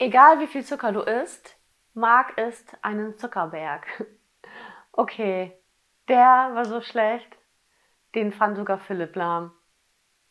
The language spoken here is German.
Egal wie viel Zucker du isst, Marc isst einen Zuckerberg. Okay, der war so schlecht, den fand sogar Philipp lahm.